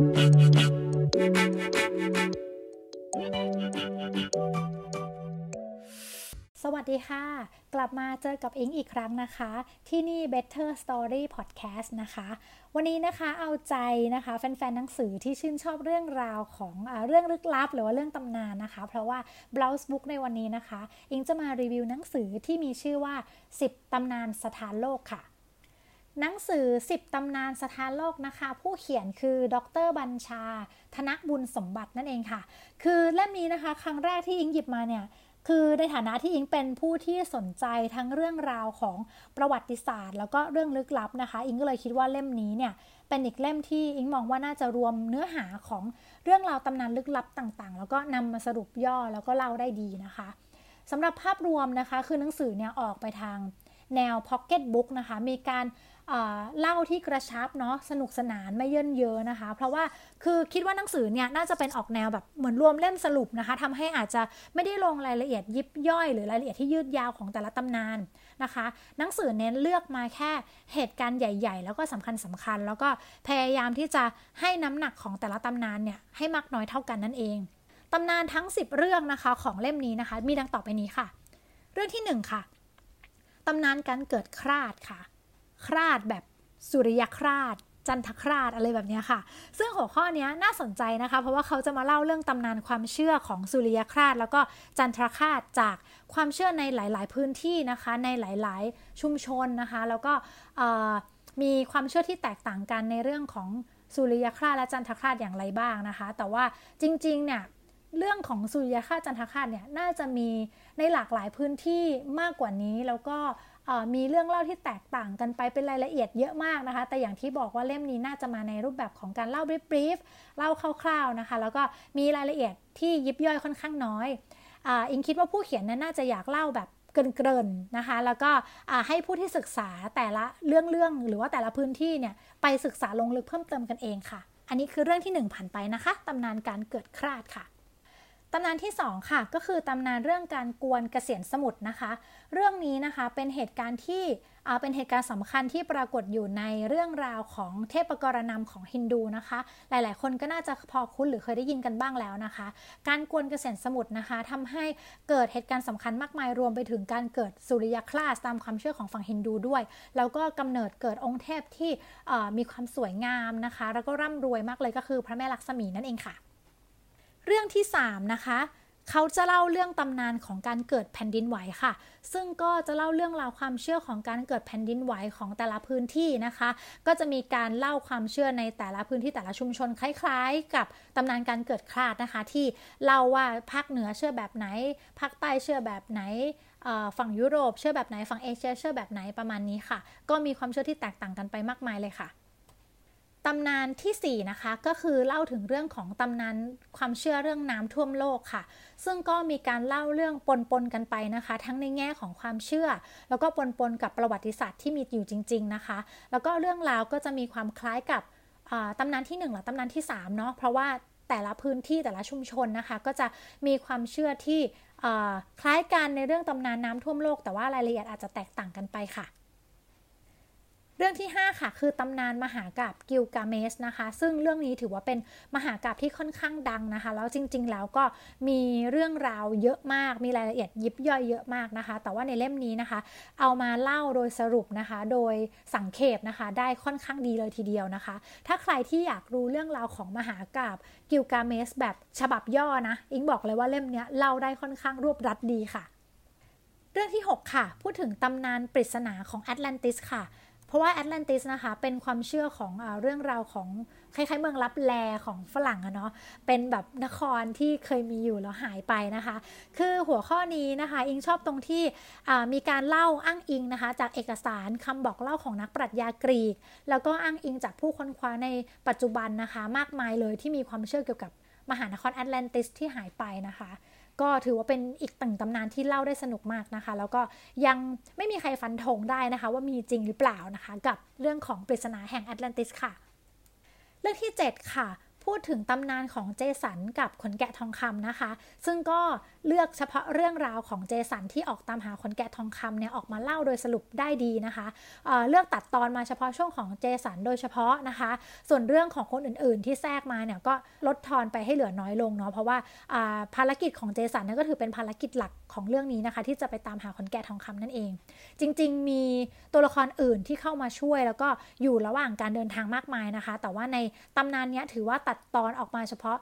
สวัสดีค่ะ กลับมาเจอกับอิงอีกครั้งนะคะ ที่นี่ Better Story Podcast นะคะ วันนี้นะคะเอาใจนะคะแฟนๆหนังสือที่ชื่นชอบเรื่องราวของอเรื่องลึกลับ หรือว่าเรื่องตำนานนะคะ เพราะว่า Blouse Book ในวันนี้นะคะ อิงจะมารีวิวหนังสือที่มีชื่อว่า 10ตำนานสถานโลกค่ะ หนังสือ 10 ตำนานสถานโลกนะคะ ผู้เขียนคือดรบัญชา ธนบุญสมบัตินั่นเองค่ะ คือเล่มนี้นะคะ ครั้งแรกที่อิงหยิบมาเนี่ย คือในฐานะที่อิงเป็นผู้ที่สนใจทั้งเรื่องราวของประวัติศาสตร์ แล้วก็เรื่องลึกลับนะคะ อิงก็เลยคิดว่าเล่มนี้เนี่ยเป็นอีกเล่มที่อิงมองว่าน่าจะรวมเนื้อหาของเรื่องราวตำนานลึกลับต่างๆ แล้วก็นำมาสรุปย่อแล้วก็เล่าได้ดีนะคะสำหรับภาพรวมนะคะ คือหนังสือเนี่ยออกไปทางแนวพ็อกเก็ตบุ๊กนะคะ มีการ เล่าที่กระชับเนาะสนุกสนานไม่เยินเยอะนะคะ เพราะว่าคือคิดว่าหนังสือเนี่ยน่าจะเป็นออกแนวแบบเหมือนรวมเล่มสรุปนะคะทำให้อาจจะไม่ได้ลงรายละเอียดยิบย่อย หรือรายละเอียดที่ยืดยาวของแต่ละตำนานนะคะ หนังสือเน้นเลือกมาแค่เหตุการณ์ใหญ่ ๆ แล้วก็สำคัญสำคัญ แล้วก็พยายามที่จะให้น้ำหนักของแต่ละตำนานเนี่ยให้มากน้อยเท่ากันนั่นเองตำนานทั้ง 10 เรื่องนะคะของเล่มนี้นะคะ มีดังต่อไปนี้ค่ะ เรื่องที่ 1 ค่ะตำนานการเกิดคราดค่ะ คราดแบบสุริยคราดจันทคราดอะไรแบบนี้ค่ะ ซึ่งหัวข้อนี้น่าสนใจนะคะ เพราะว่าเขาจะมาเล่าเรื่องตำนานความเชื่อของสุริยคราดแล้วก็จันทคราดจากความเชื่อในหลาย ๆ พื้นที่นะคะ ในหลาย ๆ ชุมชนนะคะ แล้วก็มีความเชื่อที่แตกต่างกันในเรื่องของสุริยคราดและจันทคราดอย่างไรบ้างนะคะ แต่ว่าจริง ๆ เนี่ยเรื่องของสุริยคราดจันทคราดเนี่ยน่าจะมีในหลากหลายพื้นที่มากกว่านี้แล้วก็ มีเรื่องเล่าที่แตกต่างกันไปเป็นรายละเอียดเยอะมากนะคะ แต่อย่างที่บอกว่าเล่มนี้น่าจะมาในรูปแบบของการเล่าบรีฟเล่าคร่าวๆนะคะ แล้วก็มีรายละเอียดที่ยิบย่อยค่อนข้างน้อยออิงคิดว่าผู้เขียนนั้นน่าจะอยากเล่าแบบเกินๆนะคะ แล้วก็ให้ผู้ที่ศึกษาแต่ละเรื่องๆหรือว่าแต่ละพื้นที่เนี่ยไปศึกษาลงลึกเพิ่มเติมกันเองค่ะ อันนี้คือเรื่องที่1ผ่านไปนะคะตำนานการเกิดคราดค่ะ ตำนานที่ 2 ค่ะก็คือตำนานเรื่องการกวนเกษียณสมุทรนะคะ เรื่องนี้นะคะเป็นเหตุการณ์ที่เป็นเหตุการณ์สำคัญที่ปรากฏอยู่ในเรื่องราวของเทพกรณำของฮินดูนะคะ หลายๆ คนก็น่าจะพอคุ้นหรือเคยได้ยินกันบ้างแล้วนะคะ การกวนเกษียณสมุทรนะคะทำให้เกิดเหตุการณ์สำคัญมากมายรวมไปถึงการเกิดสุริยคราสตามความเชื่อของฝั่งฮินดูด้วย แล้วก็กำเนิดเกิดองค์เทพที่มีความสวยงามนะคะ แล้วก็ร่ำรวยมากเลยก็คือพระแม่ลักษมีนั่นเองค่ะ เรื่องที่ 3 นะคะ เขาจะเล่าเรื่องตำนานของการเกิดแผ่นดินไหวค่ะ ซึ่งก็จะเล่าเรื่องราวความเชื่อของการเกิดแผ่นดินไหวของแต่ละพื้นที่นะคะ ก็จะมีการเล่าความเชื่อในแต่ละพื้นที่แต่ละชุมชนคล้าย ๆ กับตำนานการเกิดคลาดนะคะ ที่เล่าว่าภาคเหนือเชื่อแบบไหนภาคใต้เชื่อแบบไหนฝั่งยุโรปเชื่อแบบไหนฝั่งเอเชียเชื่อแบบไหนประมาณนี้ค่ะ ก็มีความเชื่อที่แตกต่างกันไปมากมายเลยค่ะ ตำนานที่ 4 นะคะ ก็คือเล่าถึงเรื่องของตำนานความเชื่อเรื่องน้ำท่วมโลกค่ะ ซึ่งก็มีการเล่าเรื่องปนปนกันไปนะคะ ทั้งในแง่ของความเชื่อ แล้วก็ปนปนกับประวัติศาสตร์ที่มีอยู่จริง ๆนะคะ แล้วก็เรื่องราวก็จะมีความคล้ายกับตำนานที่1และตำนานที่3เนาะเพราะว่าแต่ละพื้นที่แต่ละชุมชนนะคะ ก็จะมีความเชื่อที่คล้ายกันในเรื่องตำนานน้ำท่วมโลก แต่ว่ารายละเอียดอาจจะแตกต่างกันไปค่ะ เรื่องที่ 5 ค่ะ คือตำนานมหากาบกิลกาเมสนะคะ ซึ่งเรื่องนี้ถือว่าเป็นมหากาบที่ค่อนข้างดังนะคะ แล้วจริง ๆ แล้วก็มีเรื่องราวเยอะมาก มีรายละเอียดยิบย่อยเยอะมากนะคะ แต่ว่าในเล่มนี้นะคะ เอามาเล่าโดยสรุปนะคะ โดยสังเขปนะคะ ได้ค่อนข้างดีเลยทีเดียวนะคะ ถ้าใครที่อยากรู้เรื่องราวของมหากาพย์กิลกาเมชแบบฉบับย่อนะ อิงบอกเลยว่าเล่มนี้เล่าได้ค่อนข้างรวบรัดดีค่ะ เรื่องที่ 6 ค่ะ พูดถึงตำนานปริศนาของแอตแลนติสค่ะ เพราะว่าแอตแลนติสนะคะเป็นความเชื่อของอเรื่องราวของคล้ายๆเมืองลับแลของฝรั่งอะเนาะเป็นแบบนครที่เคยมีอยู่แล้วหายไปนะคะ คือหัวข้อนี้นะคะ อิงชอบตรงที่มีการเล่าอ้างอิงนะคะ จากเอกสารคำบอกเล่าของนักปรัชญากรีก แล้วก็อ้างอิงจากผู้ค้นคว้าในปัจจุบันนะคะ มากมายเลยที่มีความเชื่อเกี่ยวกับมหานครแอตแลนติสที่หายไปนะคะ ก็ถือว่าเป็นอีกตึงตำนานที่เล่าได้สนุกมากนะคะ แล้วก็ยังไม่มีใครฟันธงได้นะคะ ว่ามีจริงหรือเปล่านะคะ กับเรื่องของปริศนาแห่งแอตแลนติสค่ะ เรื่องที่ 7 ค่ะ พูดถึงตำนานของเจสันกับขนแกะทองคำนะคะ ซึ่งก็เลือกเฉพาะเรื่องราวของเจสันที่ออกตามหาขนแกะทองคำเนี่ยออกมาเล่าโดยสรุปได้ดีนะคะเเลือกตัดตอนมาเฉพาะช่วงของเจสันโดยเฉพาะนะคะ ส่วนเรื่องของคนอื่นๆ ที่แทรกมาเนี่ยก็ลดทอนไปให้เหลือน้อยลงเนาะเพราะว่าภารกิจของเจสันนี่ก็ถือเป็นภารกิจหลัก ของเรื่องนี้นะคะ ที่จะไปตามหาคนแก่ทองคำนั่นเอง จริง ๆ มีตัวละครอื่นที่เข้ามาช่วย แล้วก็อยู่ระหว่างการเดินทางมากมายนะคะ แต่ว่าในตำนานนี้ถือว่าตัดตอนออกมาเฉพาะ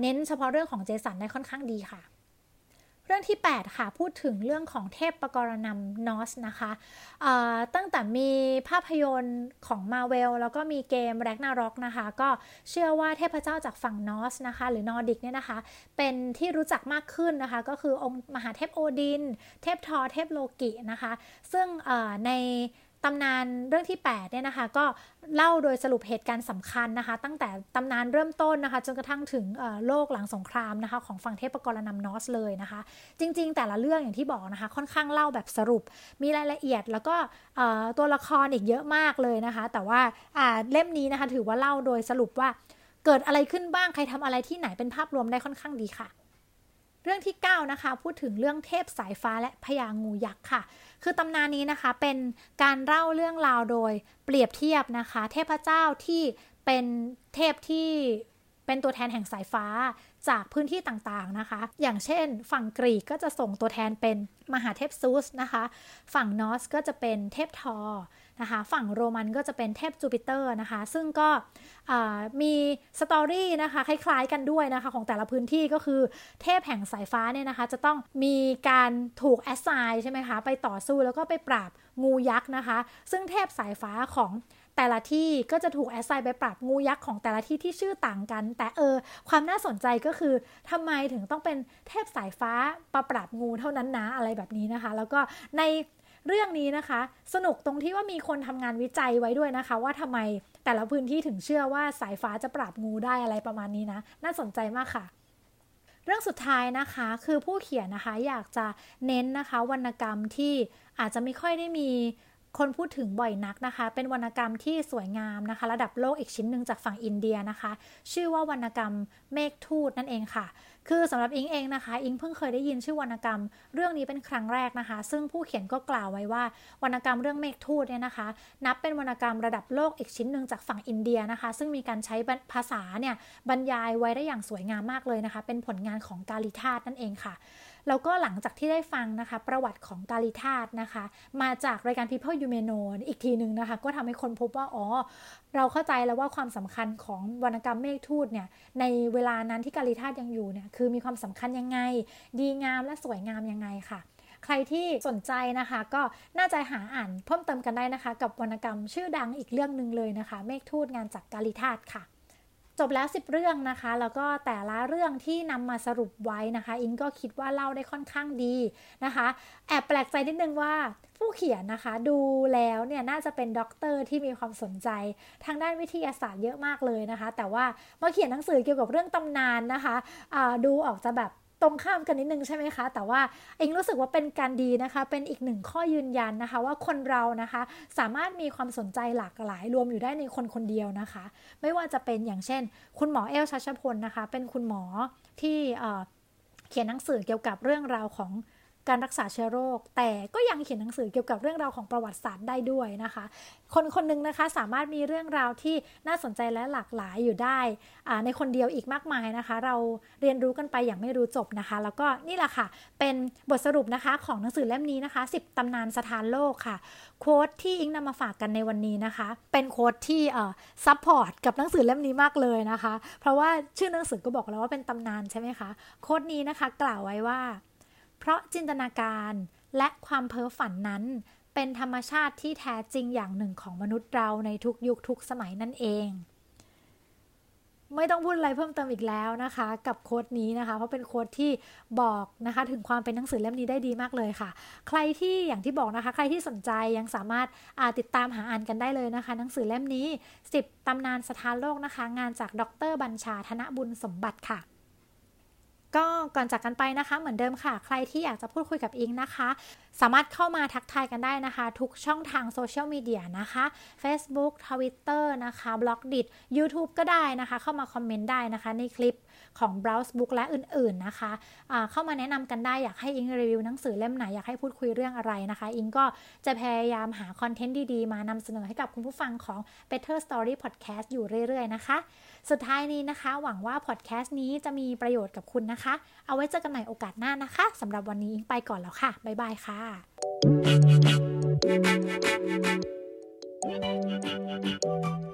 เน้นเฉพาะเรื่องของเจสันได้ค่อนข้างดีค่ะ เรื่องที่ 8 ค่ะ พูดถึงเรื่องของเทพปกรณำนอสนะคะตั้งแต่มีภาพยนตร์ของมาเวลแล้วก็มีเกม Ragnarok นะคะ ก็เชื่อว่าเทพเจ้าจากฝั่ง Norse นะคะ หรือนอร์ดิกเนี่ยนะคะ เป็นที่รู้จักมากขึ้นนะคะ ก็คือองค์มหาเทพโอดิน เทพธอร์ เทพโลกินะคะ ซึ่งใน ตำนานเรื่องที่8เนี่ยนะคะก็เล่าโดยสรุปเหตุการณ์สำคัญนะคะ ตั้งแต่ตำนานเริ่มต้นนะคะจนกระทั่งถึงโลกหลังสงครามนะคะของฝั่งเทพปกรณัม Norse เลยนะคะ จริง ๆ แต่ละเรื่องอย่างที่บอกนะคะ ค่อนข้างเล่าแบบสรุปมีรายละเอียดแล้วก็ตัวละครอีกเยอะมากเลยนะคะ แต่ว่าเล่มนี้นะคะถือว่าเล่าโดยสรุปว่าเกิดอะไรขึ้นบ้างใครทำอะไรที่ไหนเป็นภาพรวมได้ค่อนข้างดีค่ะ รื่องที่ 9 นะคะ พูดถึงเรื่องเทพสายฟ้าและพญางูยักษ์ค่ะ คือตำนานนี้นะคะเป็นการเล่าเรื่องราวโดยเปรียบเทียบนะคะ เทพเจ้าที่เป็นเทพที่เป็นตัวแทนแห่งสายฟ้า จากพื้นที่ต่างๆนะคะ อย่างเช่น ฝั่งกรีกก็จะส่งตัวแทนเป็นมหาเทพซูสนะคะ ฝั่ง Norse ก็จะเป็นเทพธอร์นะคะ ฝั่งโรมันก็จะเป็นเทพจูปิเตอร์นะคะ ซึ่งก็มี story นะคะคล้ายๆกันด้วยนะคะของแต่ละพื้นที่ก็คือเทพแห่งสายฟ้าเนี่ยนะคะ จะต้องมีการถูก assign ใช่ไหมคะ ไปต่อสู้แล้วก็ไปปราบงูยักษ์นะคะ ซึ่งเทพสายฟ้าของ แต่ละที่ก็จะถูกแอสไซน์ไปปรับงูยักษ์ของแต่ละที่ที่ชื่อต่างกัน แต่เออ ความน่าสนใจก็คือทำไมถึงต้องเป็นเทพสายฟ้าประปรับงูเท่านั้นนะอะไรแบบนี้นะคะ แล้วก็ในเรื่องนี้นะคะ สนุกตรงที่ว่ามีคนทำงานวิจัยไว้ด้วยนะคะ ว่าทำไมแต่ละพื้นที่ถึงเชื่อว่าสายฟ้าจะปราบงูได้อะไรประมาณนี้นะ น่าสนใจมากค่ะเรื่องสุดท้ายนะคะคือผู้เขียนนะคะอยากจะเน้นนะคะวรรณกรรมที่อาจจะไม่ค่อยได้มี คนพูดถึงบ่อยนักนะคะ เป็นวรรณกรรมที่สวยงามนะคะ ระดับโลกอีกชิ้นหนึ่งจากฝั่งอินเดียนะคะ ชื่อว่าวรรณกรรมเมฆทูตนั่นเองค่ะ คือสำหรับอิงเองนะคะ อิงเพิ่งเคยได้ยินชื่อวรรณกรรม เรื่องนี้เป็นครั้งแรกนะคะ ซึ่งผู้เขียนก็กล่าวไว้ว่าวรรณกรรมเรื่องเมฆทูตเนี่ยนะคะ นับเป็นวรรณกรรมระดับโลกอีกชิ้นหนึ่งจากฝั่งอินเดียนะคะ ซึ่งมีการใช้ภาษาเนี่ยบรรยายไว้ได้อย่างสวยงามมากเลยนะคะ เป็นผลงานของกาลิธาตนั่นเองค่ะ แล้วก็หลังจากที่ได้ฟังนะคะ ประวัติของกาลิธาตนะคะ มาจากรายการ People You May Know อีกทีหนึ่งนะคะ ก็ทำให้คนพบว่า อ๋อ เราเข้าใจแล้วว่าความสำคัญของวรรณกรรมเมฆทูตเนี่ย ในเวลานั้นที่กาลิธาตยังอยู่เนี่ย คือมีความสำคัญยังไง ดีงามและสวยงามยังไงค่ะใครที่สนใจนะคะก็น่าจะหาอ่านเพิ่มเติมกันได้นะคะ กับวรรณกรรมชื่อดังอีกเรื่องหนึ่งเลยนะคะ เมฆทูตงานจากกาลิธาตค่ะ จบแล้ว 10 เรื่องนะคะ แล้วก็แต่ละเรื่องที่นำมาสรุปไว้นะคะ อิงก็คิดว่าเล่าได้ค่อนข้างดีนะคะ แอบแปลกใจนิดนึงว่าผู้เขียนนะคะดูแล้วเนี่ยน่าจะเป็นด็อกเตอร์ที่มีความสนใจทางด้านวิทยาศาสตร์เยอะมากเลยนะคะ แต่ว่ามาเขียนหนังสือเกี่ยวกับเรื่องตำนานนะคะะดูออกจะแบบ ตรงข้ามกันนิดนึงใช่ไหมคะ แต่ว่าอิงรู้สึกว่าเป็นการดีนะคะ เป็นอีกหนึ่งข้อยืนยันนะคะ ว่าคนเรานะคะ สามารถมีความสนใจหลากหลายรวมอยู่ได้ในคนคนเดียวนะคะ ไม่ว่าจะเป็นอย่างเช่น คุณหมอเอ้วชัชพลนะคะ เป็นคุณหมอที่เขียนหนังสือเกี่ยวกับเรื่องราวของ การรักษาเชื้อโรค แต่ก็ยังเขียนหนังสือเกี่ยวกับเรื่องราวของประวัติศาสตร์ได้ด้วยนะคะ คนคนหนึ่งนะคะสามารถมีเรื่องราวที่น่าสนใจและหลากหลายอยู่ได้ในคนเดียวอีกมากมายนะคะ เราเรียนรู้กันไปอย่างไม่รู้จบนะคะ แล้วก็นี่แหละค่ะ เป็นบทสรุปนะคะของหนังสือเล่มนี้นะคะ 10 ตำนานสถานโลกค่ะ โค้ดที่อิงนำมาฝากกันในวันนี้นะคะ เป็นโค้ดที่support กับหนังสือเล่มนี้มากเลยนะคะ เพราะว่าชื่อหนังสือก็บอกแล้วว่าเป็นตำนานใช่ไหมคะ quote นี้นะคะ กล่าวไว้ว่า เพราะจินตนาการและความเพ้อฝันนั้น เป็นธรรมชาติที่แท้จริงอย่างหนึ่งของมนุษย์เราในทุกยุคทุกสมัยนั่นเอง ไม่ต้องพูดอะไรเพิ่มเติมอีกแล้วนะคะ กับ quote นี้นะคะ เพราะเป็น quote ที่บอกนะคะถึงความเป็นหนังสือเล่มนี้ได้ดีมากเลยค่ะ ใครที่อย่างที่บอกนะคะ ใครที่สนใจยังสามารถาติดตามหาอ่านกันได้เลยนะคะ หนังสือเล่มนี้ 10ตำนานสถานโลกนะคะ งานจากดรบัญชาธนบุญสมบัติค่ะ ก็ก่อนจากกันไปนะคะ เหมือนเดิมค่ะ ใครที่อยากจะพูดคุยกับอิงนะคะ สามารถเข้ามาทักทายกันได้นะคะ ทุกช่องทางโซเชียลมีเดียนะคะ Facebook Twitter นะคะ b l o g d i t YouTube ก็ได้นะคะ เข้ามาคอมเมนต์ได้นะคะ ในคลิปของ Browse Book และอื่นๆนะคะะเข้ามาแนะนำกันได้อยากให้อิงรีวิวหนังสือเล่มไหน อยากให้พูดคุยเรื่องอะไรนะคะ อิงก็จะพยายามหาคอนเทนต์ดีๆ มานำเสนอให้กับคุณผู้ฟังของ Better Story Podcast อยู่เรื่อยๆนะคะ สุดท้ายนี้นะคะ หวังว่าพอดแคสต์นี้จะมีประโยชน์กับคุณนะคะเอาไว้เจอกันใหม่โอกาสหน้านะคะสำหรับวันนี้ไปก่อนแล้วค่ะ บ๊ายบายค่ะ Thank you.